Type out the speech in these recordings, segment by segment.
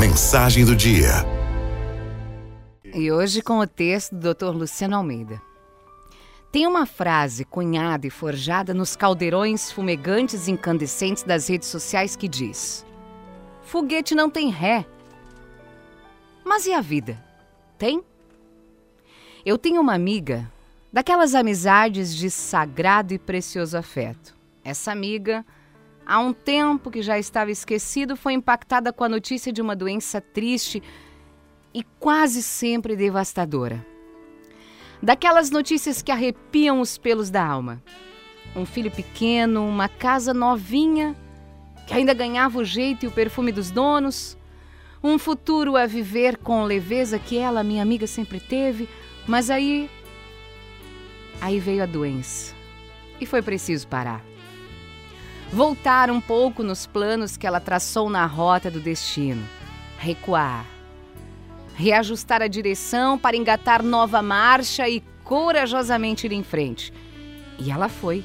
Mensagem do dia. E hoje com o texto do Dr. Luciano Almeida. Tem uma frase cunhada e forjada nos caldeirões fumegantes e incandescentes das redes sociais que diz: Foguete não tem ré. Mas e a vida? Tem? Eu tenho uma amiga, daquelas amizades de sagrado e precioso afeto. Essa amiga, há um tempo que já estava esquecido, foi impactada com a notícia de uma doença triste e quase sempre devastadora. Daquelas notícias que arrepiam os pelos da alma. Um filho pequeno, uma casa novinha, que ainda ganhava o jeito e o perfume dos donos, um futuro a viver com leveza que ela, minha amiga, sempre teve, mas aí. Aí veio a doença e foi preciso parar. Voltar um pouco nos planos que ela traçou na rota do destino, recuar, reajustar a direção para engatar nova marcha e corajosamente ir em frente. E ela foi.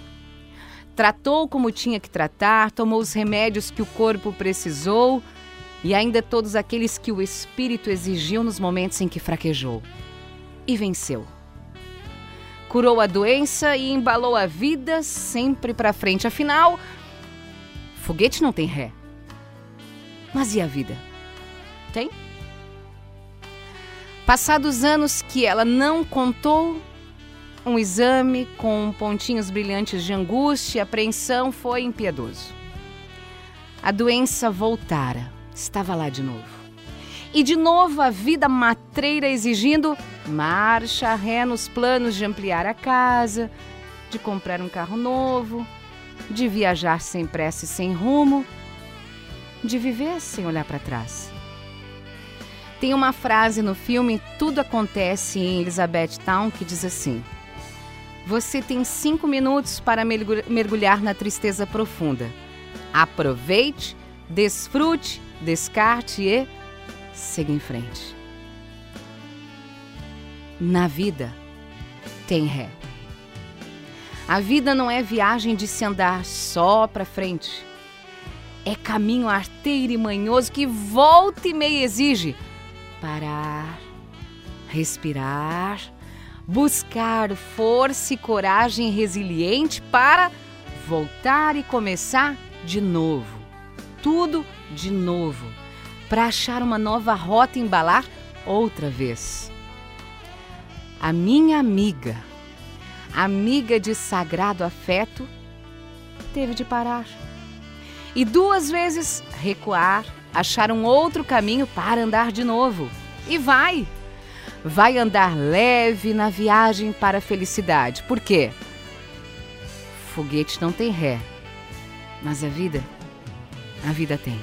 Tratou como tinha que tratar, tomou os remédios que o corpo precisou e ainda todos aqueles que o espírito exigiu nos momentos em que fraquejou. E venceu. Curou a doença e embalou a vida sempre para frente. Afinal, foguete não tem ré. Mas e a vida? Tem? Passados anos que ela não contou, um exame com pontinhos brilhantes de angústia e apreensão foi impiedoso. A doença voltara, estava lá de novo. E de novo a vida matreira exigindo marcha ré nos planos de ampliar a casa, de comprar um carro novo, de viajar sem pressa e sem rumo, de viver sem olhar para trás. Tem uma frase no filme Tudo Acontece em Elizabethtown que diz assim: Você tem cinco minutos para mergulhar na tristeza profunda. Aproveite, desfrute, descarte e siga em frente. Na vida tem ré. A vida não é viagem de se andar só para frente. É caminho arteiro e manhoso que volta e meia exige parar, respirar, buscar força e coragem resiliente para voltar e começar de novo. Tudo de novo, para achar uma nova rota e embalar outra vez. A minha amiga, amiga de sagrado afeto, teve de parar. E duas vezes recuar achar um outro caminho para andar de novo. E vai! Vai andar leve na viagem para a felicidade. Por quê? Foguete não tem ré, mas a vida, a vida tem.